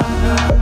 now.